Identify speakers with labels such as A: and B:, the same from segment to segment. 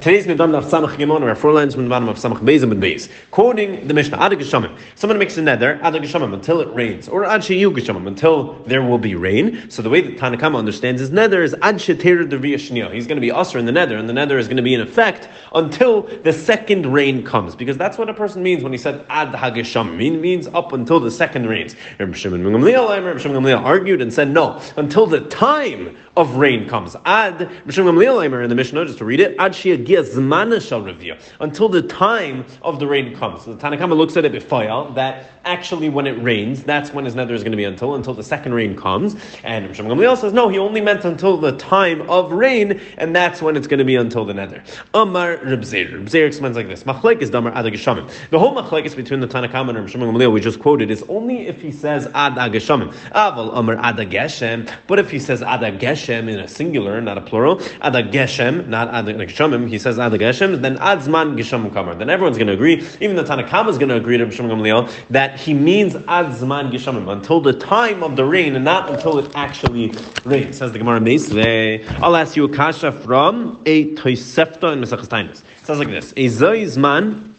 A: Today's Nedarim of Samach Gimmel, or four lines from the bottom of Samach Bezim and Beis. Quoting the Mishnah, Ad Geshamim. Someone makes a neder, Ad Geshamim, until it rains, or Ad Sheyu Geshamim, until there will be rain. So the way that Tanna Kamma understands his neder is Ad Sheter Derviyashniya. He's going to be usher in the neder, and the neder is going to be in effect until the second rain comes. Because that's what a person means when he said Ad Hageshamim. It means up until the second rains. Rabbi Shimon Gamliel argued and said, no, until the time of rain comes. Ad, in the Mishnah, just to read it, Ad Shia until the time of the rain comes. So the Tanna Kamma looks at it before that actually when it rains, that's when his neder is going to be until until the second rain comes. And Rav Gamliel says no, he only meant until the time of rain, and that's when it's going to be until the neder. Amar Reb Zera. Explains like this: Machlek is damar ad The whole machlek is between the Tanna Kamma and Rav Gamliel we just quoted is only if he says ad agashamim. Aval amar ad. But if he says ad geshem in a singular, not a plural, ad geshem, not ad agashamim, he says ad geshem, then Adzman geshem kamar. Then everyone's going to agree. Even the Tanna Kamma is going to agree to Rav Gamliel that he means ad zman gishamim, until the time of the rain and not until it actually rains. Says the Gemara Meisve. I'll ask you a kasha from a Tosefta in Mesachas Tainis. It says like this: A zoizman,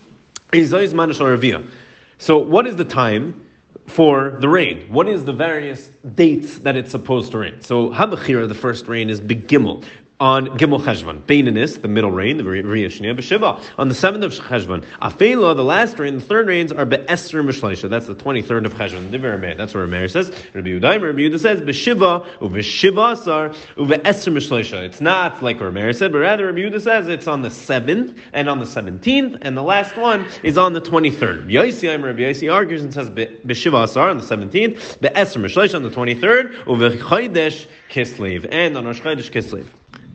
A: a zoizman. So, what is the time? For the rain, what is the various dates that it's supposed to rain? So Habachira, the first rain is Begimel on Gimel Cheshvan. Beinanis, the middle rain, the Riyashniya, B'Shiva. On the seventh of Cheshvan. Afela, the last rain, the third rains are Be'esr Mishleisha. That's the 23rd of Cheshvan. That's what Rameir says. Rabbi Udaim, Rabbi Uda says, B'Shiva, U'B'Shiva Asar, U'Be'esr Mishleisha. It's not like Rameir said, but rather Rabbi Uda says it's on the 7th and on the 17th, and the last one is on the 23rd. Yossi, Rabbi Yossi argues and says B'Shiva Asar on the 17th, Be'esr Mishleisha on the 23rd, U'V'Chaydesh Kislev, and on Rosh Chodesh Kislev.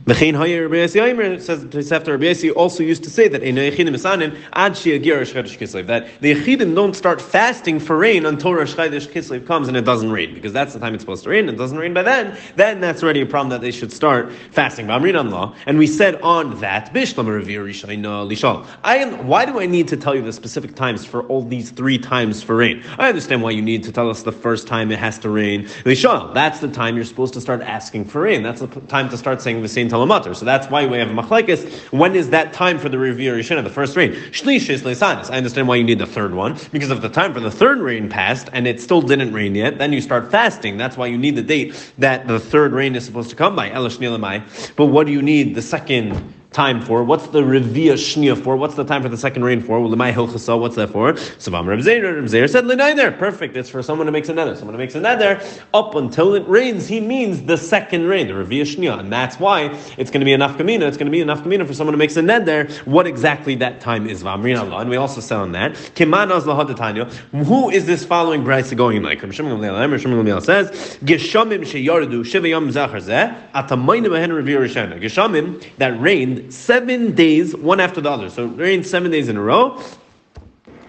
A: V'chein hayer Rabbi Yossi says Tosefta Rabbi Yossi also used to say that in Yechidim Misanim ad Shiagir Rosh Chodesh Kislev that the Yechidim don't start fasting for rain until Rosh Chodesh Kislev comes and it doesn't rain because that's the time it's supposed to rain. and It doesn't rain by then. Then that's already a problem that they should start fasting. B'amrin law, and we said on that Bishlam Revir Rishayna Lishal. I am. Why do I need to tell you the specific times for all these three times for rain? I understand why you need to tell us the first time it has to rain. Lishal. That's the time you're supposed to start asking for rain. That's the time to start saying the same So that's why we have machlekes. When is that time for the Revir Rishina, the first rain? Shlish is Leisanis. I understand why you need the third one, because if the time for the third rain passed and it still didn't rain yet, then you start fasting. That's why you need the date that the third rain is supposed to come by. Elish But what do you need the second time for? What's the Revia Shnia for? What's the time for the second rain for? Well, Hilchasa, what's that for? Savam Reb Zera said, there. Perfect. It's for someone who makes another. Someone who makes another up until it rains. He means the second rain, the Revia Shnia. And that's why it's going to be enough kamina. It's going to be enough kamina for someone who makes a there. What exactly that time is? Vamrin. And we also said on that, who is this following Brisa going like? Gamliel says, Geshamim sheyardu shiva yom zachar zeh, atamayne behen Revia Rishana. Geshamim that rained seven days, one after the other. So it rained seven days in a row.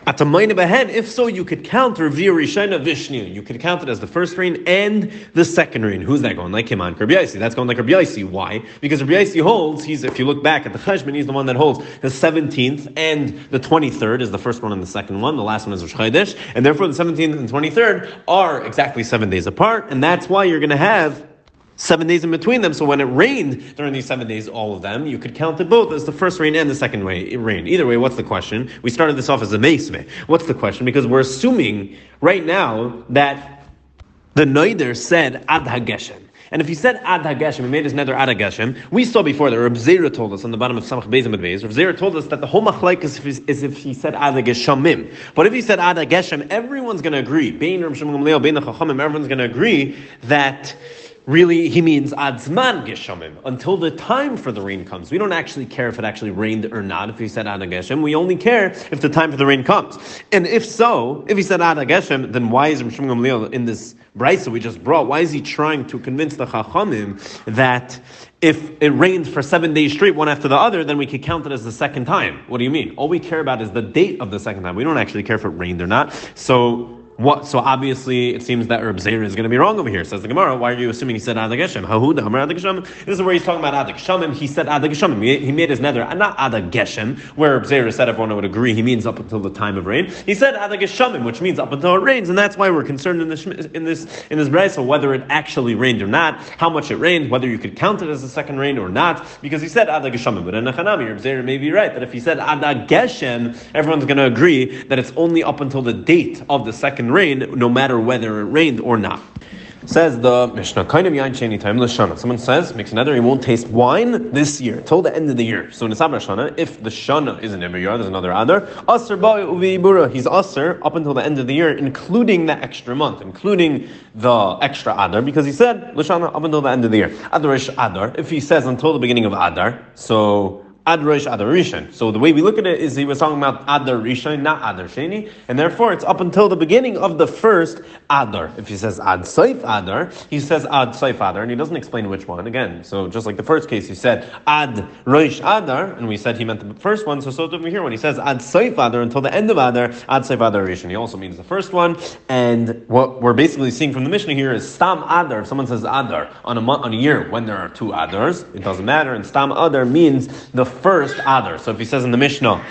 A: At a mind ahead, if so, you could count Revir Rishana Vishnu. You could count it as the first rain and the second rain. Who's that going like him on Rabbi That's going like Rabbi Why? Because Rabbi holds, he's, if you look back at the Cheshman, he's the one that holds the 17th and the 23rd is the first one and the second one. The last one is Rosh Chodesh. And therefore the 17th and 23rd are exactly seven days apart. And that's why you're going to have seven days in between them. So when it rained during these seven days, all of them, you could count it both as the first rain and the second way, rain. Either way, what's the question? We started this off as a mesve. What's the question? Because we're assuming right now that the Noider said ad hageshem. And if he said ad hageshem, he made his neder ad hageshem, we saw before that Reb Zera told us on the bottom of Samach Beis Beis, Reb Zera told us that the whole machlaik is, is, if he said ad hageshemim. But if he said ad hageshem, everyone's going to agree. Bein Reb Shimon Gamliel, Bein the Chachamim, everyone's going to agree that really he means adzman geshamim until the time for the rain comes. We don't actually care if it actually rained or not. If he said ad geshem, we only care if the time for the rain comes. And if so, if he said ad geshem, then why is Rishon Gamliel in this brisa we just brought? Why is he trying to convince the chachamim that if it rains for seven days straight, one after the other, then we could count it as the second time? What do you mean? All we care about is the date of the second time. We don't actually care if it rained or not. So what? So obviously, it seems that Reb Zera is going to be wrong over here. Says the Gemara. Why are you assuming he said Adag Geshem? Hahuda Amar Adag Geshem. This is where he's talking about Adag Shamim. He said Adag Geshem. He made his neder, uh, not Adag Geshem, where Reb Zera said everyone would agree he means up until the time of rain. He said Adag Geshamim, which means up until it rains, and that's why we're concerned in this in this in this brayso whether it actually rained or not, how much it rained, whether you could count it as a second rain or not, because he said Adag Geshamim. But in Nechanami, Reb Zera may be right that if he said Adag Geshem, everyone's going to agree that it's only up until the date of the second rain, no matter whether it rained or not. Says the Mishnah, kind of yain sheni time. Someone says makes another, he won't taste wine this year till the end of the year. So in Nisab Shana, if the shana is an every year, there's another adar. Aser uvi He's aser up until the end of the year, including the extra month, including the extra adar, because he said l'shana up until the end of the year. Adarish adar. If he says until the beginning of adar, so Ad Rosh. So the way we look at it is he was talking about Adar Rishon, not Adar Sheni, and therefore it's up until the beginning of the first Adar. If he says Ad Saif Adar, he says Ad Saif Adar, and he doesn't explain which one. Again, so just like the first case, he said Ad Rosh Adar, and we said he meant the first one. So so over here when he says Ad Saif Adar until the end of Adar, Ad Saif. He also means the first one. And what we're basically seeing from the Mishnah here is Stam Adar. If someone says Adar on a month, on a year when there are two Adars, it doesn't matter. And Stam Adar means the first Adar. So if he says in the Mishnah,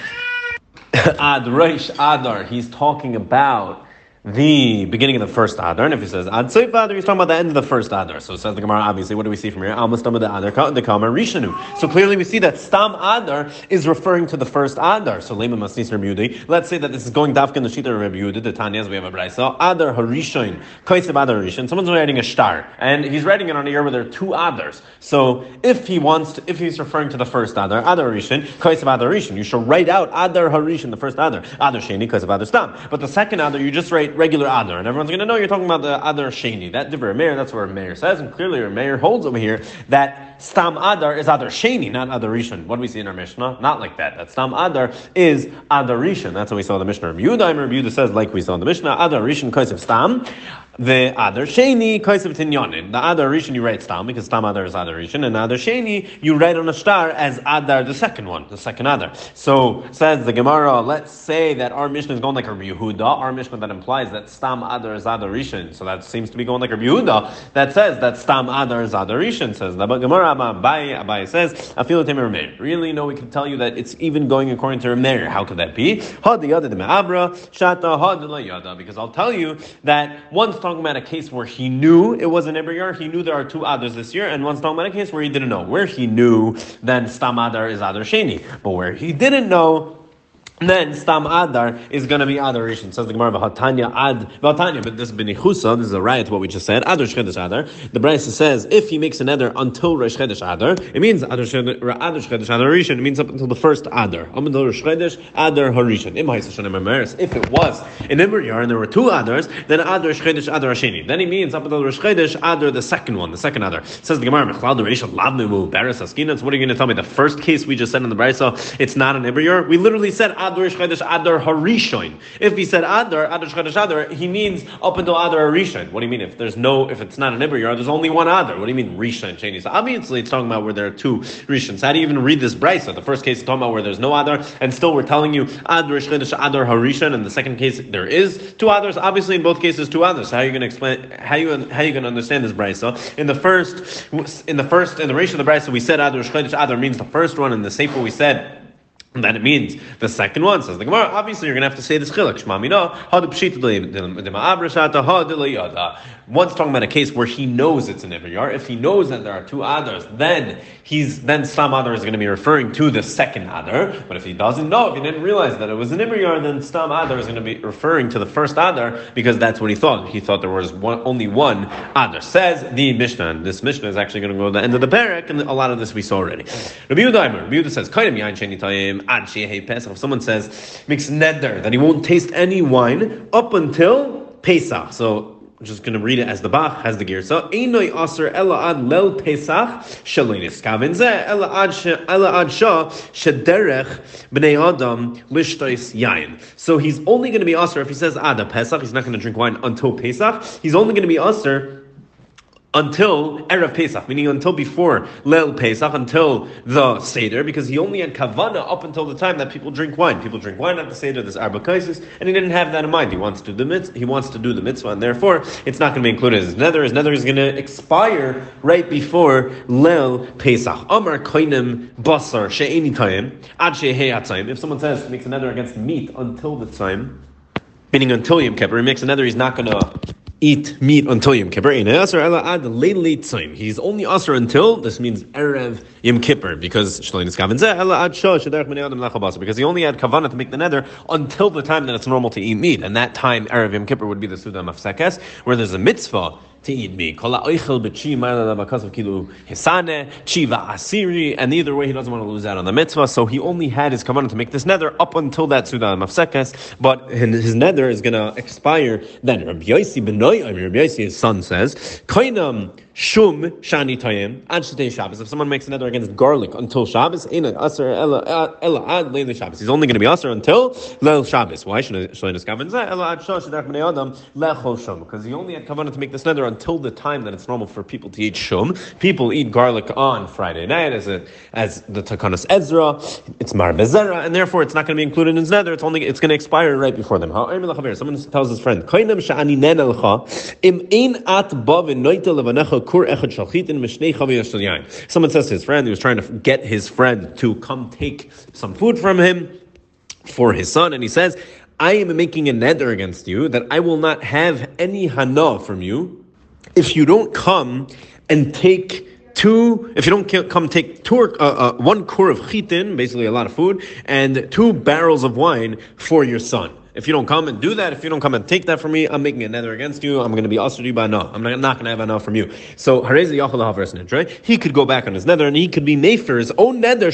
A: Ad Reish Adar, he's talking about the beginning of the first Adar. And if he says Ad Seif Adar, he's talking about the end of the first Adar. So says the Gemara, obviously, what do we see from here? Almost the Adar, the Kamar Rishanu. So clearly we see that Stam Adar is referring to the first Adar. So Lema Masnis Rabbi Let's say that this is going Dafka in the Shita Yudi, the Tanyas, we have a Braisa. Adar Harishon, Kaisib Adar Rishon. Someone's writing a star, and he's writing it on a year where there are two Adars. So if he wants to, if he's referring to the first Adar, Adar Rishon, Kaisib Adar Rishon, you should write out Adar Harishon, the first Adar. Adar Sheni, Kaisib Adar Stam. But the second Adar, you just write regular Adar, and everyone's going to know you're talking about the Adar Sheni. That different Meir, that's where Meir says, and clearly Meir holds over here that Stam Adar is Adar Sheni, not Adar Rishon. What do we see in our Mishnah? Not like that. That Stam Adar is Adar Rishon. That's what we saw in the Mishnah. Rabbi Yehuda, says, like we saw in the Mishnah, Adar Rishon Kaisiv Stam. The other Sheni Kaisiv Tinyanin. The other Rishon you write Stam because Stam Adar is other Rishon, and other Sheni you write on a star as Adar, the second one, the second Adar. So says the Gemara. Let's say that our Mishnah is going like a Yehuda. Our Mishnah that implies that Stam Adar is Adar Rishon. So that seems to be going like a Yehuda. That says that Stam Adar is Adar Rishon. Says the Gemara. Abai Abai says Afilu Temer. Really? No, we can tell you that it's even going according to Meir. How could that be? Had the Yada de Me'abra Shata Had Yada. Because I'll tell you that once talking about a case where he knew it was an Ibriyar, he knew there are two others this year, and one's talking about a case where he didn't know. Where he knew, then Stam Adar is Adar Sheni. But where he didn't know, then Stam Adar is going to be Adar Rishon. Says the Gemara, V'hatanya Ad, V'hatanya, but this is Benichusa, this is a riot what we just said, Adar Shchedesh Adar. The Brisa says, if he makes an Adar until Rosh Chedesh Adar, it means Adar Shchedesh Adar Rishon, it means up until the first Adar. Up until Rosh Chedesh Adar Harishon. If it was in Imriyar and there were two Adars, then Adar Shchedesh Adar Hasheni. Then he means up until Rosh Chedesh Adar, the second one, the second Adar. Says the Gemara, Mechlal Rishon Lavmimu Beres Askinas. What are you going to tell me? The first case we just said in the Brisa, it's not an Imriyar. We literally said Adar Shchedesh Adar Harishoin. If he said Adar, Adar Shchedesh Adar, he means up until Adar Harishoin. What do you mean? If there's no, if it's not an Ibriyar, there's only one Adar. What do you mean Rishon? So obviously it's talking about where there are two Rishons. How do you even read this brisa? The first case is talking about where there's no Adar, and still we're telling you Adar Shchedesh Adar Harishon. And the second case there is two Adars. Obviously in both cases two Adars. How are you going to explain? How you how are you going to understand this brisa? In the first, in the first, in the ratio of the brisa, we said Adar Shchedesh Adar means the first one. In the Sefer we said that it means the second one says the Gemara. Obviously, you're going to have to say this chiluk. Once talking about a case where he knows it's an Ibriyar. If he knows that there are two others, then he's then Stam Adar is going to be referring to the second other. But if he doesn't know, if he didn't realize that it was an Ibriyar, then Stam other is going to be referring to the first other because that's what he thought. He thought there was one, only one other. Says the Mishnah. And this Mishnah is actually going to go to the end of the parak, and a lot of this we saw already. Rabbi Yehuda says, "Kaidem yain ad Pesach." If someone says makes neder that he won't taste any wine up until Pesach, so I'm just going to read it as the Bach has the gear. So, Einoi aser ela ad lel pesach shalinis kavin ze ela ad shah shederech bnei adam lishtois yain. So he's only going to be aser if he says ah, ad pesach. He's not going to drink wine until Pesach. He's only going to be aser until Erev Pesach, meaning until before Leil Pesach, until the Seder, because he only had Kavana up until the time that people drink wine. People drink wine at the Seder, this Arba Kaisis, and he didn't have that in mind. He wants to do the mitzvah, he wants to do the mitzvah, and therefore it's not going to be included as neder. His neder is going to expire right before Leil Pesach. Amar Koinim Basar She'eni Ad If someone says, makes a neder against meat until the time, meaning until Yom Kippur, he makes a neder, he's not going to eat meat until Yom Kippur. He's only asr until this means erev Yom Kippur because because he only had kavanah to make the neder until the time that it's normal to eat meat, and that time erev Yom Kippur would be the Suda Mafsekes, where there's a mitzvah to eat meat. Chiva asiri, and either way he doesn't want to lose out on the mitzvah, so he only had his kavanah to make this neder up until that Suda Mafsekes, but his neder is going to expire then. Rabbi Yossi benoy, Rabbi his son says, Shum shani tayim ad Shabbos. If someone makes another against garlic until Shabbos, ina aser ella ad leil Shabbos. He's only going to be aser until leil Shabbos. Why should zeh ella ad shosh bnei adam lechol shum? Because he only had kavanah to make this neder until the time that it's normal for people to eat shum. People eat garlic on Friday night as a, as the Takanas Ezra. It's mar bezera, and therefore it's not going to be included in his neder. It's only it's going to expire right before them. Someone tells his friend, "Kainam shani nenelcha im at bavin levanecha Someone says to his friend, he was trying to get his friend to come take some food from him for his son, and he says, I am making a neder against you that I will not have any hana from you if you don't come and take two, if you don't come take two, uh, uh, one core of chitin, basically a lot of food, and two barrels of wine for your son. If you don't come and do that, if you don't come and take that from me, I'm making a neder against you. I'm going to be you by no. I'm not, going to have enough from you. So right? He could go back on his neder and he could be made for his own neder.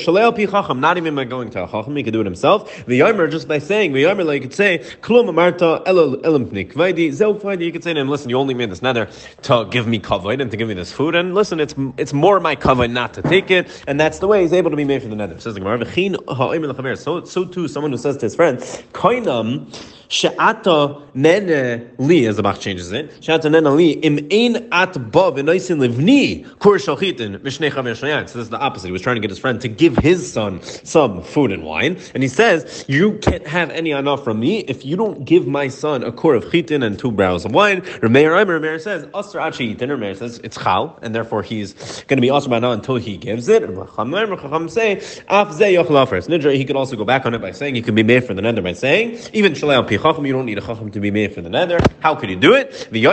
A: Not even by going to a chacham. He could do it himself. The Yomer just by saying the Yomer, like you could say Klum Amarta Elim Pnik Zel You could say to him, listen, you only made this neder to give me kavod and to give me this food. And listen, it's it's more my kavod not to take it. And that's the way he's able to be made for the neder. Says the Gemara. So so too, someone who says to his friend, Koinam. Yeah. She'ata nene li, as the Bach changes it. She'ata nene li, im ein at ba v'noisin livni kur shalchitin mishnei shayan. So this is the opposite. He was trying to get his friend to give his son some food and wine. And he says, you can't have any enough from me if you don't give my son a core of chitin and two barrels of wine. Remeir Aimer, Remeir says, Asr achi yitin. Remeir says, it's chal, and therefore he's going to be asr by until he gives it. Chacham say, af ze yochel Nidra, he could also go back on it by saying he could be made for the neder by saying, even shalei al chacham, you don't need a chacham to be made for the neder. How could you do it? You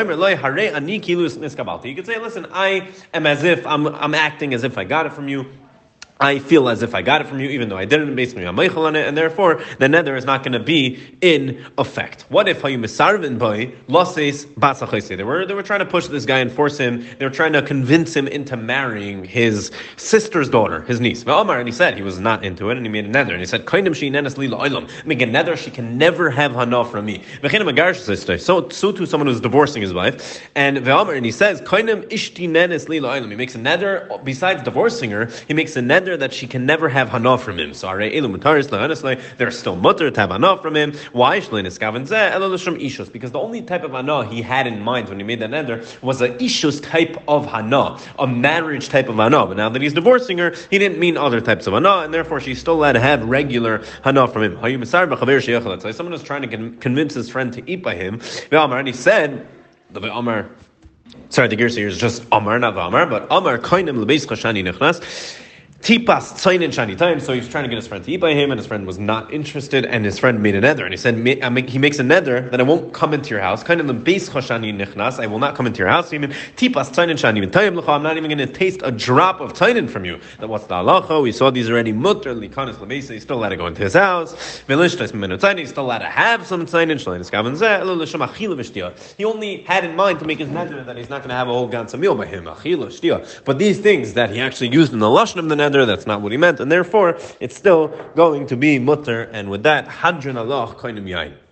A: could say, listen, I am as if I'm, I'm acting as if I got it from you. I feel as if I got it from you, even though I didn't, basically I'm on it, and therefore the neder is not going to be in effect. What if you misarvin by losses They were they were trying to push this guy and force him. They were trying to convince him into marrying his sister's daughter, his niece. Omar, and he said he was not into it, and he made a neder, and he said, "Kainim she nenes lila olam." Make a neder, she can never have hana from me. So so too someone who's divorcing his wife, and Omar, and he says, "Kainim ishti lila olam." He makes a neder. Besides divorcing her, he makes a neder that she can never have hana from him. So they're still mutter to have hana from him. Why? Because the only type of hana he had in mind when he made that neder was a ishus type of hana, a marriage type of hana. But now that he's divorcing her, he didn't mean other types of hana, and therefore she's still allowed to have regular hana from him. Someone was trying to convince his friend to eat by him, and he said, the sorry, the gears here is just Amar, not Amar, but Amar lebeis chashani nechnas. Tipas Tzainin Shani time, so he's trying to get his friend to eat by him, and his friend was not interested, and his friend made a neder, and he said, he makes a neder that I won't come into your house, kind of the base Choshani Nichnas, I will not come into your house, even Tipas Tzainin Shani Tayim I'm not even going to taste a drop of Tzainin from you. That what's the halacha? We saw these already, Mutter, Likanis Lamesa, he's still allowed to go into his house, Velishtas Minu Tzainin, he's still allowed to have some Tzainin, He only had in mind to make his neder that he's not going to have a whole Gansa meal by him, But these things that he actually used in the Lashon of the neder, that's not what he meant, and therefore it's still going to be mutter, and with that, hadran alach koinim yain.